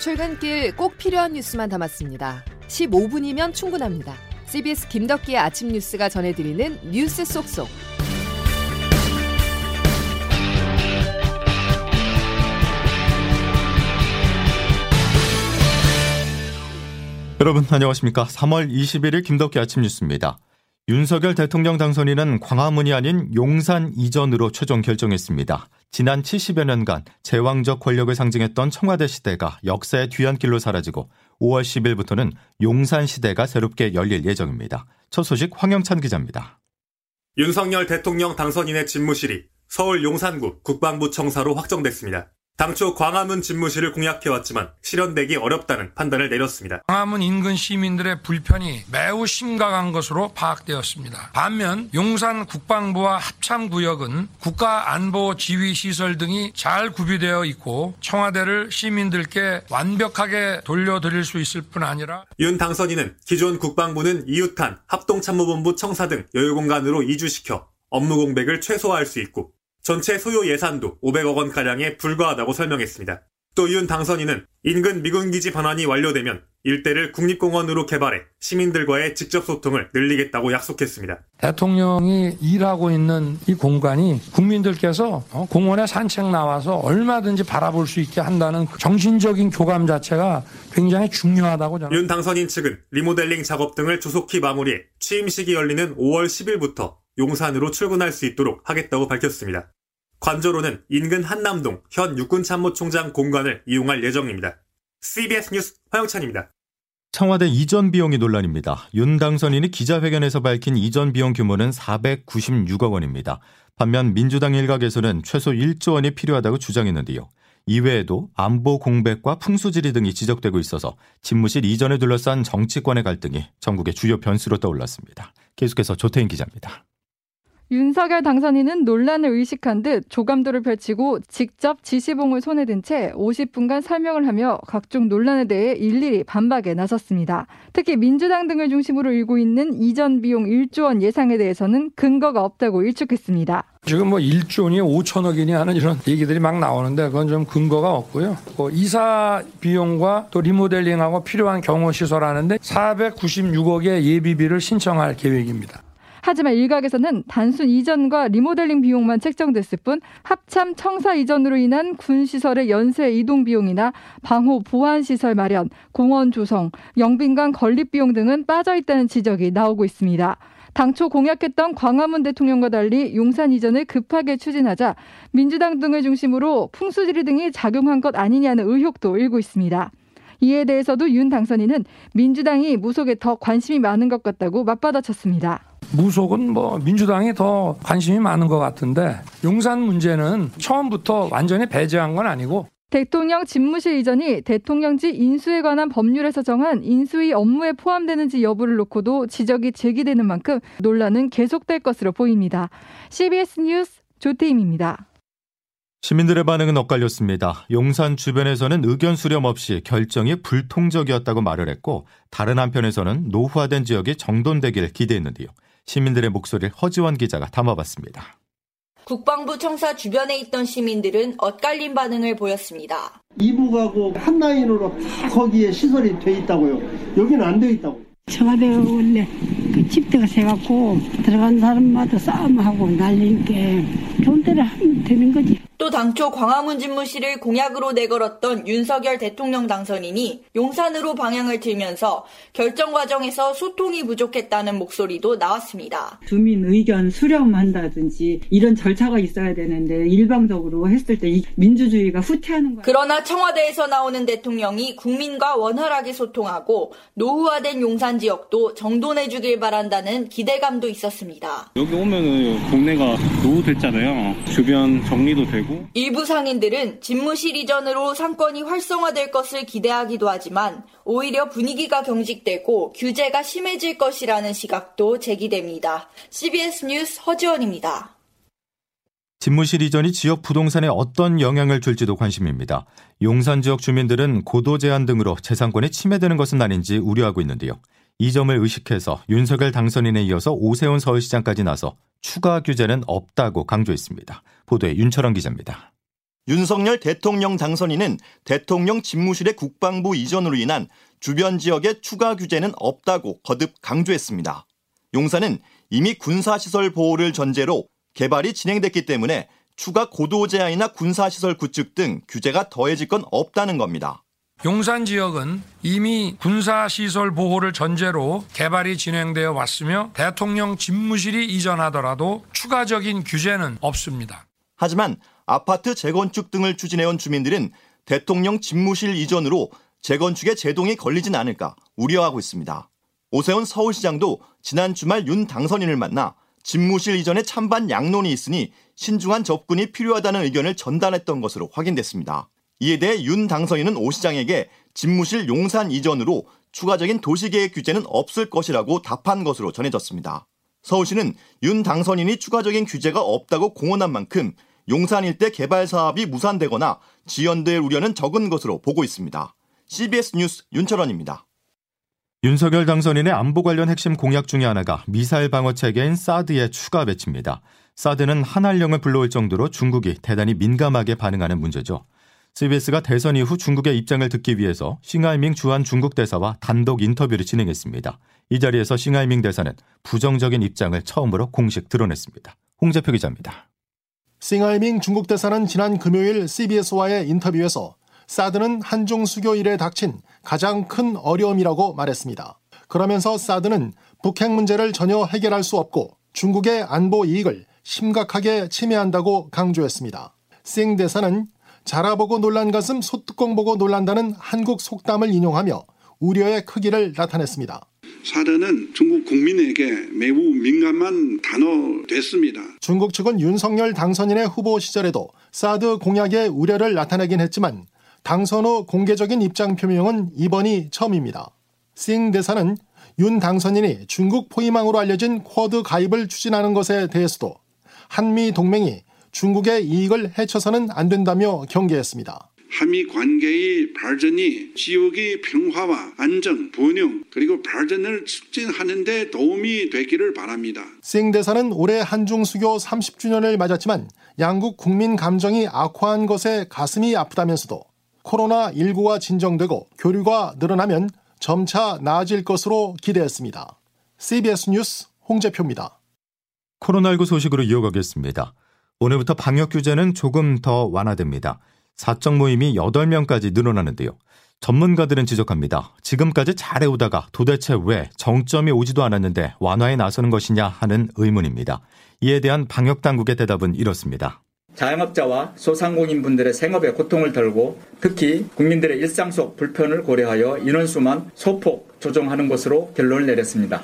출근길 꼭 필요한 뉴스만 담았습니다. 15분이면 충분합니다. CBS 김덕기의 아침 뉴스가 전해드리는 뉴스 속속. 여러분 안녕하십니까? 3월 21일 김덕기 아침 뉴스입니다. 윤석열 대통령 당선인은 광화문이 아닌 용산 이전으로 최종 결정했습니다. 지난 70여 년간 제왕적 권력을 상징했던 청와대 시대가 역사의 뒤안길로 사라지고 5월 10일부터는 용산 시대가 새롭게 열릴 예정입니다. 첫 소식 황영찬 기자입니다. 윤석열 대통령 당선인의 집무실이 서울 용산구 국방부 청사로 확정됐습니다. 당초 광화문 집무실을 공약해왔지만 실현되기 어렵다는 판단을 내렸습니다. 광화문 인근 시민들의 불편이 매우 심각한 것으로 파악되었습니다. 반면 용산 국방부와 합참구역은 국가안보지휘시설 등이 잘 구비되어 있고 청와대를 시민들께 완벽하게 돌려드릴 수 있을 뿐 아니라 윤 당선인은 기존 국방부는 이웃한 합동참모본부 청사 등 여유공간으로 이주시켜 업무 공백을 최소화할 수 있고 전체 소요 예산도 500억 원가량에 불과하다고 설명했습니다. 또 윤 당선인은 인근 미군기지 반환이 완료되면 일대를 국립공원으로 개발해 시민들과의 직접 소통을 늘리겠다고 약속했습니다. 대통령이 일하고 있는 이 공간이 국민들께서 어, 공원에 산책 나와서 얼마든지 바라볼 수 있게 한다는 그 정신적인 교감 자체가 굉장히 중요하다고 저는. 윤 당선인 측은 리모델링 작업 등을 조속히 마무리해 취임식이 열리는 5월 10일부터 용산으로 출근할 수 있도록 하겠다고 밝혔습니다. 관저로는 인근 한남동 현 육군참모총장 공간을 이용할 예정입니다. CBS 뉴스 화영찬입니다. 청와대 이전 비용이 논란입니다. 윤 당선인이 기자회견에서 밝힌 이전 비용 규모는 496억 원입니다. 반면 민주당 일각에서는 최소 1조 원이 필요하다고 주장했는데요. 이외에도 안보 공백과 풍수지리 등이 지적되고 있어서 집무실 이전에 둘러싼 정치권의 갈등이 전국의 주요 변수로 떠올랐습니다. 계속해서 조태인 기자입니다. 윤석열 당선인은 논란을 의식한 듯 조감도를 펼치고 직접 지시봉을 손에 든 채 50분간 설명을 하며 각종 논란에 대해 일일이 반박에 나섰습니다. 특히 민주당 등을 중심으로 일고 있는 이전 비용 1조 원 예상에 대해서는 근거가 없다고 일축했습니다. 지금 뭐 1조니 5천억이니 하는 이런 얘기들이 막 나오는데 그건 좀 근거가 없고요. 뭐 이사 비용과 또 리모델링하고 필요한 경호 시설 하는데 496억의 예비비를 신청할 계획입니다. 하지만 일각에서는 단순 이전과 리모델링 비용만 책정됐을 뿐 합참 청사 이전으로 인한 군 시설의 연쇄 이동 비용이나 방호 보안 시설 마련, 공원 조성, 영빈관 건립 비용 등은 빠져 있다는 지적이 나오고 있습니다. 당초 공약했던 광화문 대통령과 달리 용산 이전을 급하게 추진하자 민주당 등을 중심으로 풍수지리 등이 작용한 것 아니냐는 의혹도 일고 있습니다. 이에 대해서도 윤 당선인은 민주당이 무속에 더 관심이 많은 것 같다고 맞받아쳤습니다. 무속은 뭐 민주당이 더 관심이 많은 것 같은데 용산 문제는 처음부터 완전히 배제한 건 아니고 대통령 집무실 이전이 대통령직 인수에 관한 법률에서 정한 인수위 업무에 포함되는지 여부를 놓고도 지적이 제기되는 만큼 논란은 계속될 것으로 보입니다. CBS 뉴스 조태임입니다. 시민들의 반응은 엇갈렸습니다. 용산 주변에서는 의견 수렴 없이 결정이 불통적이었다고 말을 했고 다른 한편에서는 노후화된 지역이 정돈되길 기대했는데요. 시민들의 목소리를 허지원 기자가 담아봤습니다. 국방부 청사 주변에 있던 시민들은 엇갈린 반응을 보였습니다. 이북하고 한 라인으로 다 거기에 시설이 돼 있다고요. 여기는 안 돼 있다고. 청와대가 원래 그 집대가 세갖고 들어간 사람마다 싸움하고 난리니까 좋은 데를 하면 되는 거지. 또 당초 광화문 집무실을 공약으로 내걸었던 윤석열 대통령 당선인이 용산으로 방향을 틀면서 결정 과정에서 소통이 부족했다는 목소리도 나왔습니다. 주민 의견 수렴한다든지 이런 절차가 있어야 되는데 일방적으로 했을 때 민주주의가 후퇴하는 거예요. 그러나 청와대에서 나오는 대통령이 국민과 원활하게 소통하고 노후화된 용산 지역도 정돈해 주길 바란다는 기대감도 있었습니다. 여기 오면은 동네가 노후됐잖아요. 주변 정리도 되고 일부 상인들은 집무실 이전으로 상권이 활성화될 것을 기대하기도 하지만 오히려 분위기가 경직되고 규제가 심해질 것이라는 시각도 제기됩니다. CBS 뉴스 허지원입니다. 집무실 이전이 지역 부동산에 어떤 영향을 줄지도 관심입니다. 용산 지역 주민들은 고도 제한 등으로 재산권이 침해되는 것은 아닌지 우려하고 있는데요. 이 점을 의식해서 윤석열 당선인에 이어서 오세훈 서울시장까지 나서 추가 규제는 없다고 강조했습니다. 보도에 윤철원 기자입니다. 윤석열 대통령 당선인은 대통령 집무실의 국방부 이전으로 인한 주변 지역의 추가 규제는 없다고 거듭 강조했습니다. 용산은 이미 군사시설 보호를 전제로 개발이 진행됐기 때문에 추가 고도 제한이나 군사시설 구축 등 규제가 더해질 건 없다는 겁니다. 용산 지역은 이미 군사시설 보호를 전제로 개발이 진행되어 왔으며 대통령 집무실이 이전하더라도 추가적인 규제는 없습니다. 하지만 아파트 재건축 등을 추진해온 주민들은 대통령 집무실 이전으로 재건축에 제동이 걸리진 않을까 우려하고 있습니다. 오세훈 서울시장도 지난 주말 윤 당선인을 만나 집무실 이전에 찬반 양론이 있으니 신중한 접근이 필요하다는 의견을 전달했던 것으로 확인됐습니다. 이에 대해 윤 당선인은 오 시장에게 집무실 용산 이전으로 추가적인 도시계획 규제는 없을 것이라고 답한 것으로 전해졌습니다. 서울시는 윤 당선인이 추가적인 규제가 없다고 공언한 만큼 용산 일대 개발 사업이 무산되거나 지연될 우려는 적은 것으로 보고 있습니다. CBS 뉴스 윤철원입니다. 윤석열 당선인의 안보 관련 핵심 공약 중의 하나가 미사일 방어 체계인 사드의 추가 배치입니다. 사드는 한한령을 불러올 정도로 중국이 대단히 민감하게 반응하는 문제죠. CBS가 대선 이후 중국의 입장을 듣기 위해서 싱하이밍 주한 중국 대사와 단독 인터뷰를 진행했습니다. 이 자리에서 싱하이밍 대사는 부정적인 입장을 처음으로 공식 드러냈습니다. 홍제표 기자입니다. 싱하이밍 중국 대사는 지난 금요일 CBS와의 인터뷰에서 사드는 한중 수교 이래 닥친 가장 큰 어려움이라고 말했습니다. 그러면서 사드는 북핵 문제를 전혀 해결할 수 없고 중국의 안보 이익을 심각하게 침해한다고 강조했습니다. 싱 대사는 자라보고 놀란 가슴 소뚜껑 보고 놀란다는 한국 속담을 인용하며 우려의 크기를 나타냈습니다. 사드는 중국 국민에게 매우 민감한 단어 됐습니다. 중국 측은 윤석열 당선인의 후보 시절에도 사드 공약의 우려를 나타내긴 했지만 당선 후 공개적인 입장 표명은 이번이 처음입니다. 싱 대사는 윤 당선인이 중국 포위망으로 알려진 쿼드 가입을 추진하는 것에 대해서도 한미 동맹이 중국의 이익을 해쳐서는 안 된다며 경계했습니다. 한미 관계의 발전이 지역의 평화와 안정, 번영 그리고 발전을 촉진하는 데 도움이 되기를 바랍니다. 싱 대사는 올해 한중 수교 30주년을 맞았지만 양국 국민 감정이 악화한 것에 가슴이 아프다면서도 코로나19가 진정되고 교류가 늘어나면 점차 나아질 것으로 기대했습니다. CBS 뉴스 홍재표입니다. 코로나19 소식으로 이어가겠습니다. 오늘부터 방역 규제는 조금 더 완화됩니다. 사적 모임이 8명까지 늘어나는데요. 전문가들은 지적합니다. 지금까지 잘해오다가 도대체 왜 정점이 오지도 않았는데 완화에 나서는 것이냐 하는 의문입니다. 이에 대한 방역 당국의 대답은 이렇습니다. 자영업자와 소상공인분들의 생업에 고통을 덜고 특히 국민들의 일상 속 불편을 고려하여 인원수만 소폭 조정하는 것으로 결론을 내렸습니다.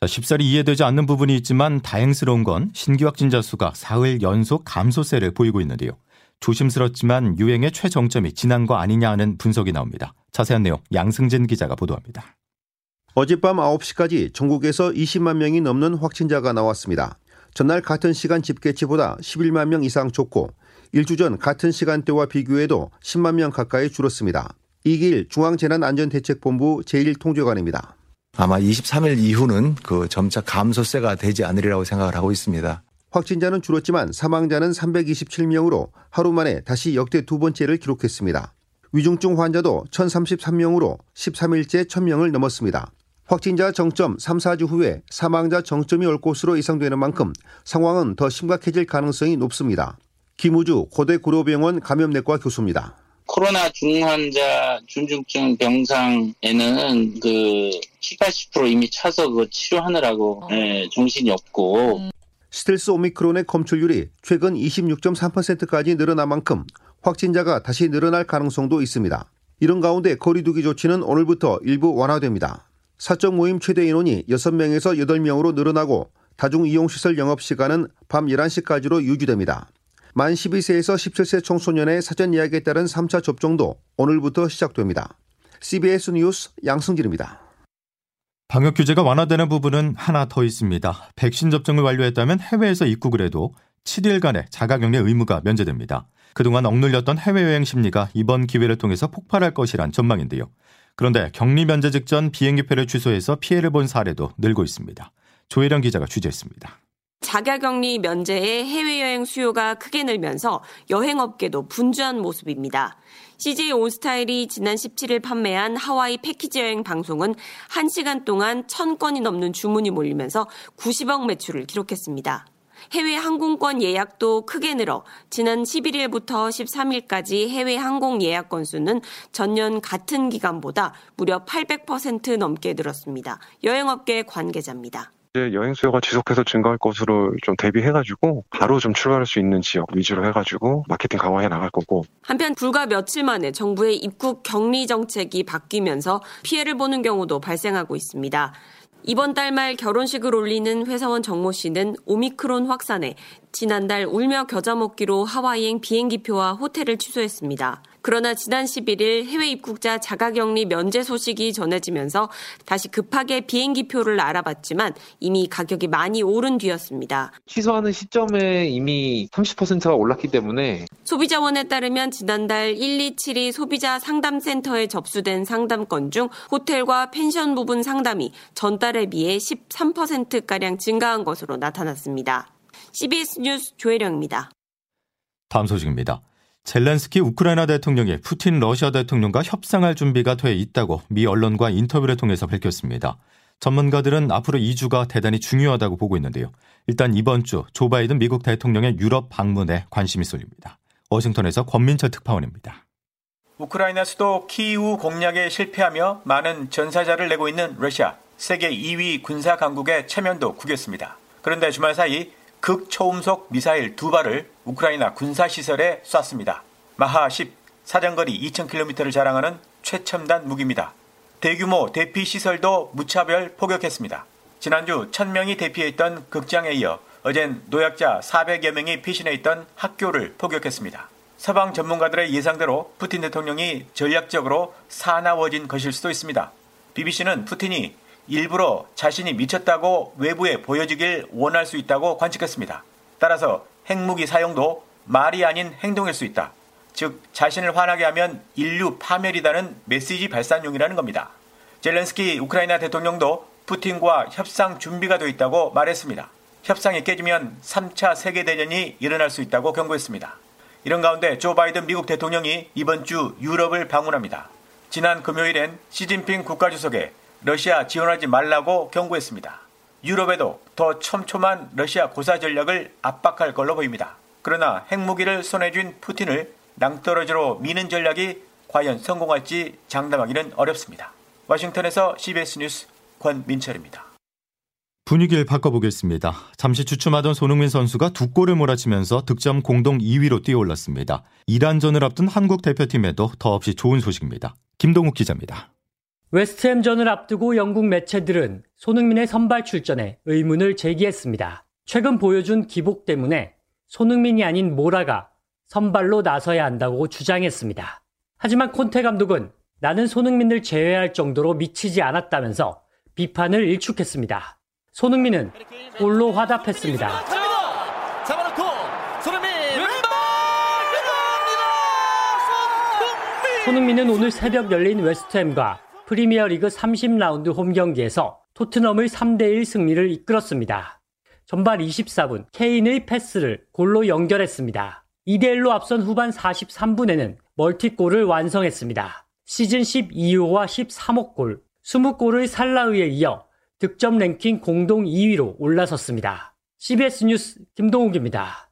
자, 쉽사리 이해되지 않는 부분이 있지만 다행스러운 건 신규 확진자 수가 사흘 연속 감소세를 보이고 있는데요. 조심스럽지만 유행의 최정점이 지난 거 아니냐 하는 분석이 나옵니다. 자세한 내용 양승진 기자가 보도합니다. 어젯밤 9시까지 전국에서 20만 명이 넘는 확진자가 나왔습니다. 전날 같은 시간 집계치보다 11만 명 이상 좋고 일주 전 같은 시간대와 비교해도 10만 명 가까이 줄었습니다. 이길 중앙재난안전대책본부 제1통제관입니다. 아마 23일 이후는 그 점차 감소세가 되지 않으리라고 생각을 하고 있습니다. 확진자는 줄었지만 사망자는 327명으로 하루 만에 다시 역대 두 번째를 기록했습니다. 위중증 환자도 1033명으로 13일째 1000명을 넘었습니다. 확진자 정점 3, 4주 후에 사망자 정점이 올 것으로 예상되는 만큼 상황은 더 심각해질 가능성이 높습니다. 김우주 고대 고려병원 감염내과 교수입니다. 코로나 중환자 중증증 병상에는 그 7, 80% 이미 차서 그 치료하느라고 네, 정신이 없고 스텔스 오미크론의 검출률이 최근 26.3%까지 늘어난 만큼 확진자가 다시 늘어날 가능성도 있습니다. 이런 가운데 거리두기 조치는 오늘부터 일부 완화됩니다. 사적 모임 최대 인원이 6명에서 8명으로 늘어나고 다중 이용시설 영업시간은 밤 11시까지로 유지됩니다. 만 12세에서 17세 청소년의 사전 예약에 따른 3차 접종도 오늘부터 시작됩니다. CBS 뉴스 양승길입니다. 방역 규제가 완화되는 부분은 하나 더 있습니다. 백신 접종을 완료했다면 해외에서 입국을 해도 7일간의 자가격리 의무가 면제됩니다. 그동안 억눌렸던 해외여행 심리가 이번 기회를 통해서 폭발할 것이란 전망인데요. 그런데 격리 면제 직전 비행기표를 취소해서 피해를 본 사례도 늘고 있습니다. 조혜령 기자가 취재했습니다. 자가격리 면제에 해외여행 수요가 크게 늘면서 여행업계도 분주한 모습입니다. CJ 온스타일이 지난 17일 판매한 하와이 패키지 여행 방송은 1시간 동안 1000건이 넘는 주문이 몰리면서 90억 매출을 기록했습니다. 해외 항공권 예약도 크게 늘어 지난 11일부터 13일까지 해외 항공 예약 건수는 전년 같은 기간보다 무려 800% 넘게 늘었습니다. 여행업계 관계자입니다. 이제 여행 수요가 지속해서 증가할 것으로 좀 대비해가지고 바로 좀 출발할 수 있는 지역 위주로 해가지고 마케팅 강화해 나갈 거고. 한편 불과 며칠 만에 정부의 입국 격리 정책이 바뀌면서 피해를 보는 경우도 발생하고 있습니다. 이번 달 말 결혼식을 올리는 회사원 정모 씨는 오미크론 확산에 지난달 울며 겨자 먹기로 하와이행 비행기표와 호텔을 취소했습니다. 그러나 지난 11일 해외 입국자 자가격리 면제 소식이 전해지면서 다시 급하게 비행기표를 알아봤지만 이미 가격이 많이 오른 뒤였습니다. 취소하는 시점에 이미 30%가 올랐기 때문에 소비자원에 따르면 지난달 127이 소비자 상담센터에 접수된 상담건 중 호텔과 펜션 부분 상담이 전달에 비해 13%가량 증가한 것으로 나타났습니다. CBS 뉴스 조혜령입니다. 다음 소식입니다. 젤렌스키 우크라이나 대통령이 푸틴 러시아 대통령과 협상할 준비가 돼 있다고 미 언론과 인터뷰를 통해서 밝혔습니다. 전문가들은 앞으로 2주가 대단히 중요하다고 보고 있는데요. 일단 이번 주 조 바이든 미국 대통령의 유럽 방문에 관심이 쏠립니다. 워싱턴에서 권민철 특파원입니다. 우크라이나 수도 키이우 공략에 실패하며 많은 전사자를 내고 있는 러시아 세계 2위 군사 강국의 체면도 구겼습니다. 그런데 주말 사이 극초음속 미사일 두 발을 우크라이나 군사시설에 쐈습니다. 마하 10 사정거리 2000km를 자랑하는 최첨단 무기입니다. 대규모 대피 시설도 무차별 포격했습니다. 지난주 1000명이 대피했던 극장에 이어 어젠 노약자 400여 명이 피신해 있던 학교를 포격했습니다. 서방 전문가들의 예상대로 푸틴 대통령이 전략적으로 사나워진 것일 수도 있습니다. BBC는 푸틴이 일부러 자신이 미쳤다고 외부에 보여주길 원할 수 있다고 관측했습니다. 따라서 핵무기 사용도 말이 아닌 행동일 수 있다. 즉 자신을 화나게 하면 인류 파멸이다는 메시지 발산용이라는 겁니다. 젤렌스키 우크라이나 대통령도 푸틴과 협상 준비가 되어 있다고 말했습니다. 협상이 깨지면 3차 세계대전이 일어날 수 있다고 경고했습니다. 이런 가운데 조 바이든 미국 대통령이 이번 주 유럽을 방문합니다. 지난 금요일엔 시진핑 국가주석에 러시아 지원하지 말라고 경고했습니다. 유럽에도 더 촘촘한 러시아 고사 전략을 압박할 걸로 보입니다. 그러나 핵무기를 손에 쥔 푸틴을 낭떠러지로 미는 전략이 과연 성공할지 장담하기는 어렵습니다. 워싱턴에서 CBS 뉴스 권민철입니다. 분위기를 바꿔보겠습니다. 잠시 주춤하던 손흥민 선수가 두 골을 몰아치면서 득점 공동 2위로 뛰어올랐습니다. 이란전을 앞둔 한국 대표팀에도 더없이 좋은 소식입니다. 김동욱 기자입니다. 웨스트햄전을 앞두고 영국 매체들은 손흥민의 선발 출전에 의문을 제기했습니다. 최근 보여준 기복 때문에 손흥민이 아닌 모라가 선발로 나서야 한다고 주장했습니다. 하지만 콘테 감독은 나는 손흥민을 제외할 정도로 미치지 않았다면서 비판을 일축했습니다. 손흥민은 골로 화답했습니다. 잡아놓고 손흥민 손흥민은 오늘 새벽 열린 웨스트햄과 프리미어리그 30라운드 홈 경기에서 토트넘을 3대1 승리를 이끌었습니다. 전반 24분 케인의 패스를 골로 연결했습니다. 2대1로 앞선 후반 43분에는 멀티골을 완성했습니다. 시즌 12호와 13호 골, 20골의 살라에 이어 득점 랭킹 공동 2위로 올라섰습니다. CBS 뉴스 김동욱입니다.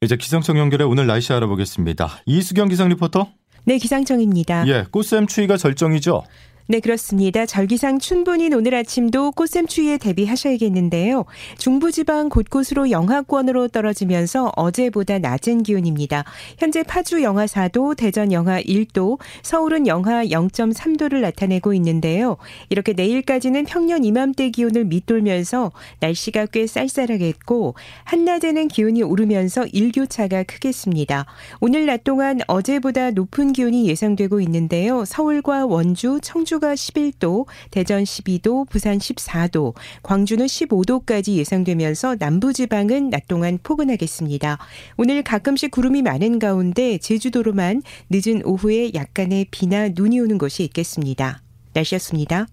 이제 기상청 연결해 오늘 날씨 알아보겠습니다. 이수경 기상 리포터. 네, 기상청입니다. 예, 꽃샘 추위가 절정이죠. 네, 그렇습니다. 절기상 춘분인 오늘 아침도 꽃샘 추위에 대비하셔야겠는데요. 중부지방 곳곳으로 영하권으로 떨어지면서 어제보다 낮은 기온입니다. 현재 파주 영하 4도, 대전 영하 1도, 서울은 영하 0.3도를 나타내고 있는데요. 이렇게 내일까지는 평년 이맘때 기온을 밑돌면서 날씨가 꽤 쌀쌀하겠고 한낮에는 기온이 오르면서 일교차가 크겠습니다. 오늘 낮 동안 어제보다 높은 기온이 예상되고 있는데요. 서울과 원주, 청주 청주가 11도, 대전 12도, 부산 14도, 광주는 15도까지 예상되면서 남부지방은 낮 동안 포근하겠습니다. 오늘 가끔씩 구름이 많은 가운데 제주도로만 늦은 오후에 약간의 비나 눈이 오는 곳이 있겠습니다. 날씨였습니다.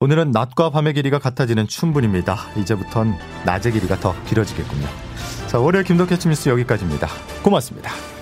오늘은 낮과 밤의 길이가 같아지는 춘분입니다. 이제부턴 낮의 길이가 더 길어지겠군요. 자, 월요일 김덕현 뉴스 여기까지입니다. 고맙습니다.